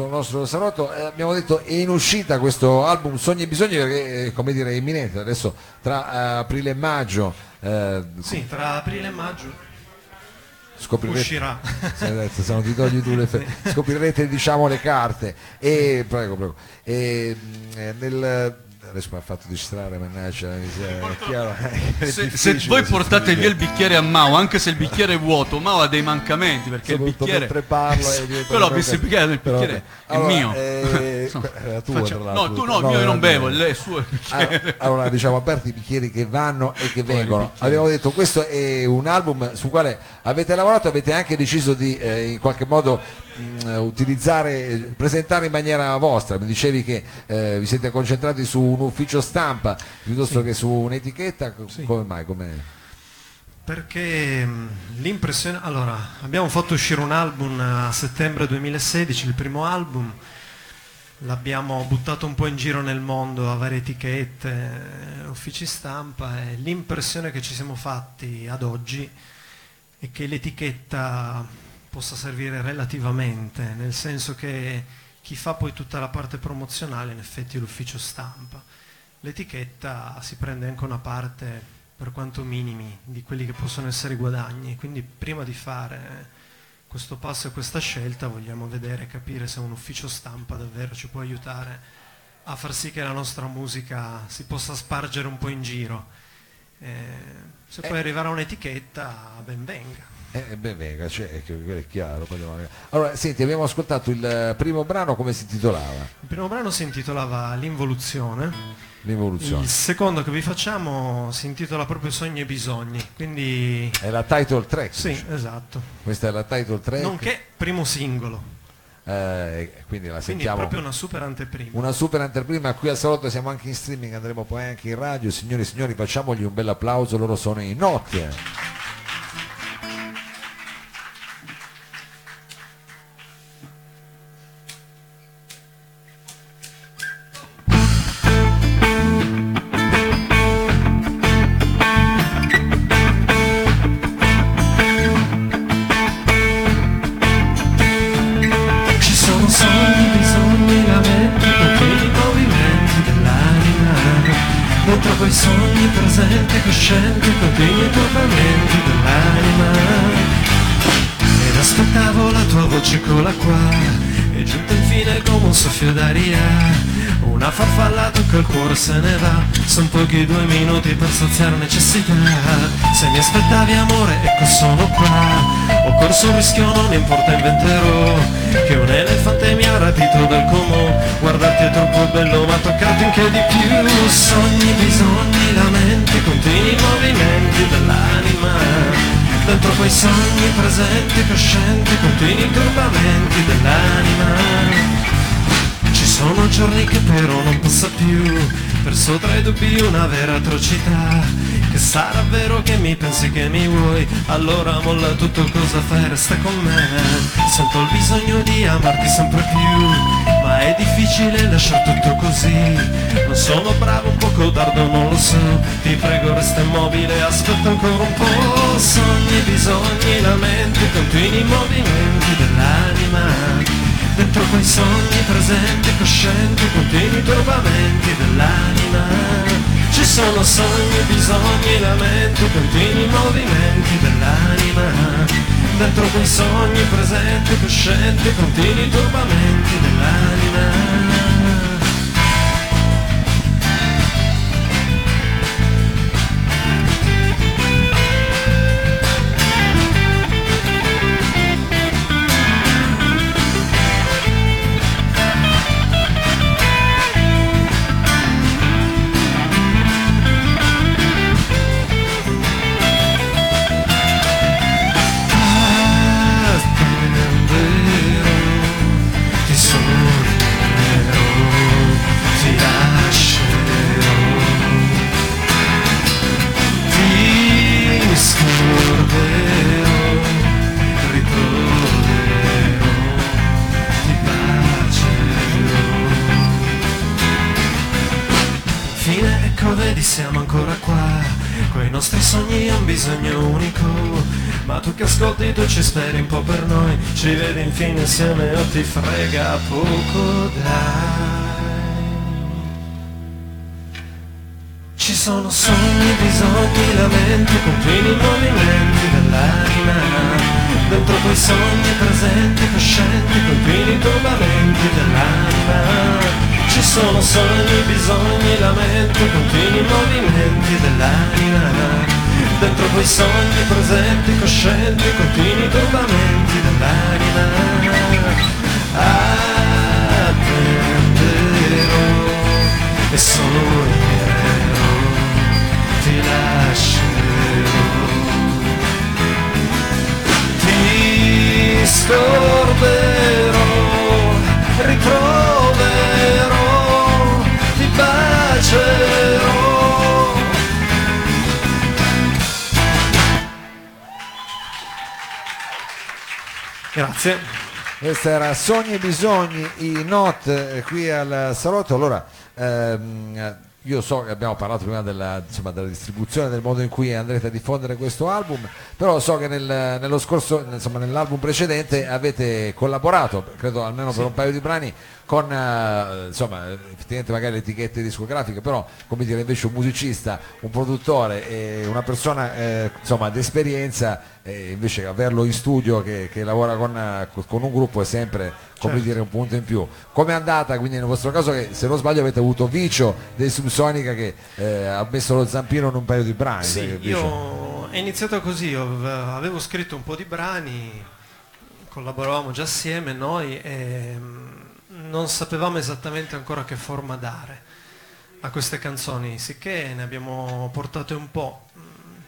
sul nostro salotto. Eh, abbiamo detto è in uscita questo album Sogni e Bisogni perché eh, come dire è imminente adesso tra eh, aprile e maggio eh, Sì, tra aprile e maggio scoprirete uscirà. Adesso, se non ti togli tu le fe- scoprirete diciamo le carte e prego prego e, mh, eh, nel adesso mi ha fatto distrarre mannaggia la miseria, è chiaro, è Se, se voi portate via il bicchiere a Mao, anche se il bicchiere è vuoto, Mao ha dei mancamenti perché il bicchiere. parlo ha una visto il bicchiere, il però bicchiere vabbè. è Allora, mio. eh, Insomma, era tuo, facciamo- no, tu no, il No, mio io non bevo, suo è il bicchiere. Ah, Allora, diciamo aperti i bicchieri che vanno e che vengono. Abbiamo detto questo è un album sul quale avete lavorato, avete anche deciso di eh, in qualche modo utilizzare, eh, presentare in maniera vostra. Mi dicevi che eh, vi siete concentrati su un ufficio stampa piuttosto che su un'etichetta. Sì. Come mai? Come... Perché mh, l'impressione... Allora, abbiamo fatto uscire un album a settembre 2016, il primo album, l'abbiamo buttato un po' in giro nel mondo a varie etichette, eh, uffici stampa e l'impressione che ci siamo fatti ad oggi è che l'etichetta possa servire relativamente, nel senso che chi fa poi tutta la parte promozionale in effetti è l'ufficio stampa. L'etichetta si prende anche una parte per quanto minimi di quelli che possono essere i guadagni, quindi prima di fare questo passo e questa scelta vogliamo vedere e capire se un ufficio stampa davvero ci può aiutare a far sì che la nostra musica si possa spargere un po' in giro. Eh, se poi arriverà un'etichetta, ben venga. Eh, beh, venga, cioè, è chiaro. Allora, senti, abbiamo ascoltato il eh, primo brano, come si intitolava? Il primo brano si intitolava L'involuzione, L'involuzione. il secondo che vi facciamo si intitola proprio Sogni e Bisogni, quindi È la title track. sì, esatto. Questa è la title track. Nonché primo singolo, eh, quindi la quindi è sentiamo. proprio una super anteprima. Una super anteprima, qui al salotto siamo anche in streaming, andremo poi anche in radio. Signori e signori, facciamogli un bel applauso, loro sono in notte. Presenti, coscienti, continui turbamenti dell'anima. Ed aspettavo la tua voce qua, è come un soffio d'aria. Una farfalla tocca il cuore se ne va, son pochi due minuti per saziare necessità. Se mi aspettavi amore, ecco sono qua. Ho corso un rischio, non importa, inventerò. Che un elefante mi ha rapito dal comò. Guardarti è troppo bello, ma toccarti anche di più. Sogni, bisogni, lamenti, continui movimenti dell'anima. Dentro quei sogni presenti, coscienti, continui giorni che però non passa più, perso tra i dubbi una vera atrocità. Che sarà vero che mi pensi che mi vuoi, allora molla tutto cosa fai, resta con me. Sento il bisogno di amarti sempre più, ma è difficile lasciare tutto così. Non sono bravo, un po' codardo, non lo so. Ti prego resta immobile, aspetta ancora un po'. Sogni, bisogni, lamenti, continui movimenti dell'anima. Dentro quei sogni presenti, coscienti, continui turbamenti dell'anima. Ci sono sogni, bisogni, lamenti, continui movimenti dell'anima. Dentro quei sogni presenti, coscienti, continui turbamenti dell'anima. Fine, ecco vedi siamo ancora qua. Quei nostri sogni hanno bisogno unico, ma tu che ascolti tu ci speri un po' per noi, ci vedi infine insieme o ti frega poco dai. Ci sono sogni, bisogni, lamenti, continui movimenti dell'anima. Dentro quei sogni presenti, coscienti, sono sogni, bisogni, lamenti, continui movimenti dell'anima. Dentro quei sogni presenti, coscienti, continui turbamenti dell'anima. Attenderò e io ti lascerò. Grazie. Questa era Sogni e Bisogni, i Not eh, qui al Salotto. Allora, ehm, io so che abbiamo parlato prima della, insomma, della, distribuzione, del modo in cui andrete a diffondere questo album, però so che nel, nello scorso, insomma, nell'album precedente avete collaborato, credo almeno per un paio di brani, con eh, insomma effettivamente magari le etichette discografiche però come dire invece un musicista un produttore e una persona eh, insomma d'esperienza invece averlo in studio che, che lavora con, eh, con, un gruppo è sempre come Certo. dire un punto in più come è andata quindi nel vostro caso che se non sbaglio avete avuto Vicio dei Subsonica che eh, ha messo lo zampino in un paio di brani Sì, Vicio- io è iniziato così, avevo scritto un po' di brani, collaboravamo già assieme noi e mm, non sapevamo esattamente ancora che forma dare a queste canzoni, sicché ne abbiamo portate un po', mm,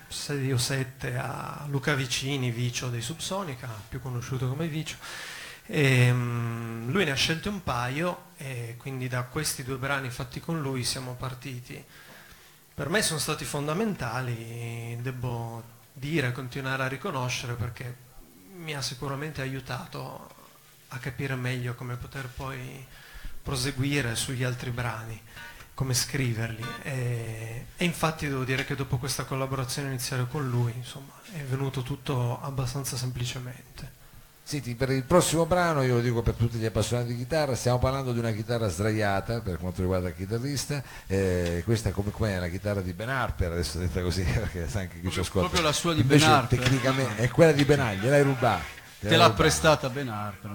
sei o sette a Luca Vicini, Vicio dei Subsonica, più conosciuto come Vicio. E, mm, lui ne ha scelte un paio e quindi da questi due brani fatti con lui siamo partiti. Per me sono stati fondamentali, devo dire, continuare a riconoscere perché mi ha sicuramente aiutato a capire meglio come poter poi proseguire sugli altri brani, come scriverli. E, e infatti devo dire che dopo questa collaborazione iniziale con lui, insomma, è venuto tutto abbastanza semplicemente. Senti, per il prossimo brano, io lo dico per tutti gli appassionati di chitarra, stiamo parlando di una chitarra sdraiata per quanto riguarda il chitarrista, eh, questa come com'è la chitarra di Ben Harper, adesso detta così, perché sa anche chi ci ascolta. proprio la sua di Invece, Ben Harper. Tecnicamente è quella di Benagli, gliel'hai rubata. Te l'ha rubata. prestata ben Harper.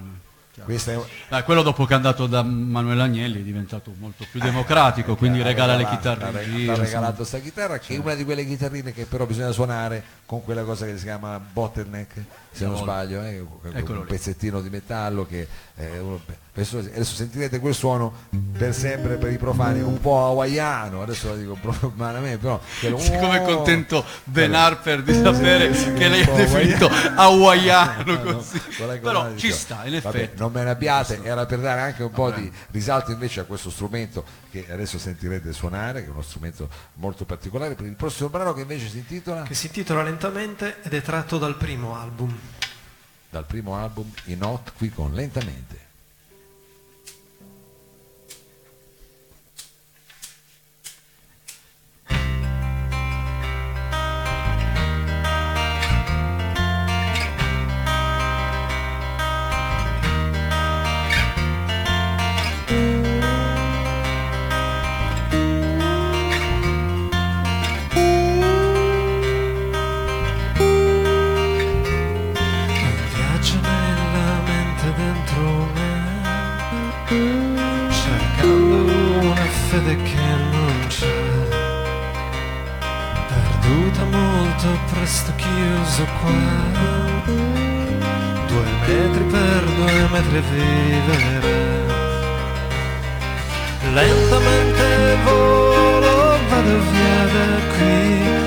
Questa è, Ah, quello dopo che è andato da Manuel Agnelli è diventato molto più democratico, quindi ha regala le chitarre ha regalato sta chitarra che è una di quelle chitarrine che però bisogna suonare con quella cosa che si chiama bottleneck se non sbaglio eh, un lì. pezzettino di metallo che eh, uno- adesso, adesso sentirete quel suono per sempre per i profani un po' hawaiano adesso lo dico proprio male a me però quello- Siccome è oh! contento Ben Vabbè. Harper di sapere Sì, sì, che lei ha definito hawaiano No, no, così. è Però ci dico, sta, in vabbè, effetti. non me ne abbiate, era per dare anche un po' di risalto invece a questo strumento che adesso sentirete suonare, che è uno strumento molto particolare, per il prossimo brano che invece si intitola Che si intitola Lentamente ed è tratto dal primo album. dal primo album I Not qui con Lentamente. Lentamente volo, vado via da qui,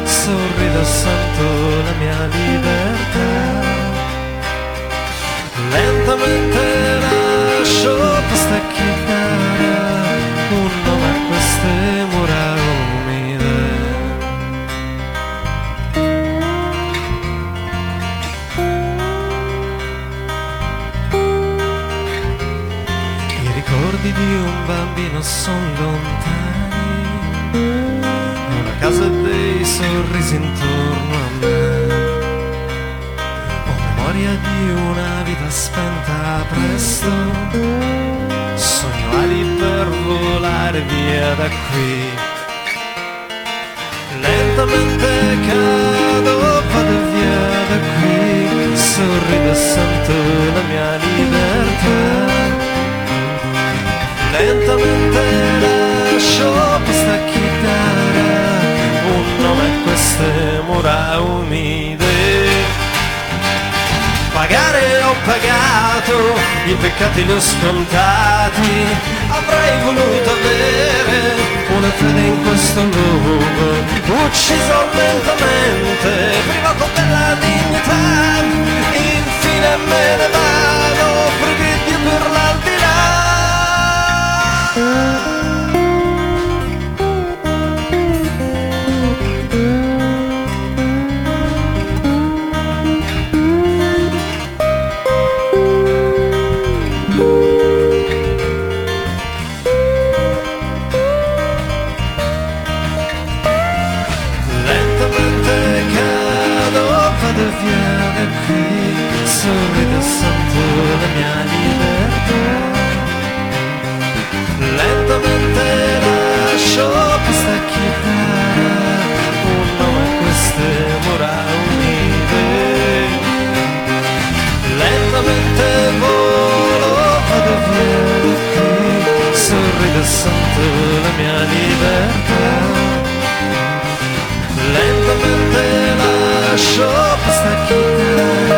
sorrido santo la mia libertà. Lentamente bambino sono lontani, una casa e dei sorrisi intorno a me. Ho memoria di una vita spenta presto, sogno ali per volare via da qui. Lentamente cado, vado via da qui, sorrido e sento la mia libertà. Lentamente lascio questa chitarra, un nome a queste mura umide. Pagare ho pagato, i peccati li ho scontati, avrei voluto avere una fede in questo luogo, ucciso lentamente, privato della dignità, infine me ne vado, Dio per l'aldilà. Sento la mia libertà. Lentamente lascio questa chitarra,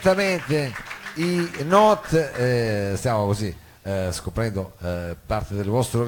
lentamente i not, eh, stiamo così eh, scoprendo eh, parte del vostro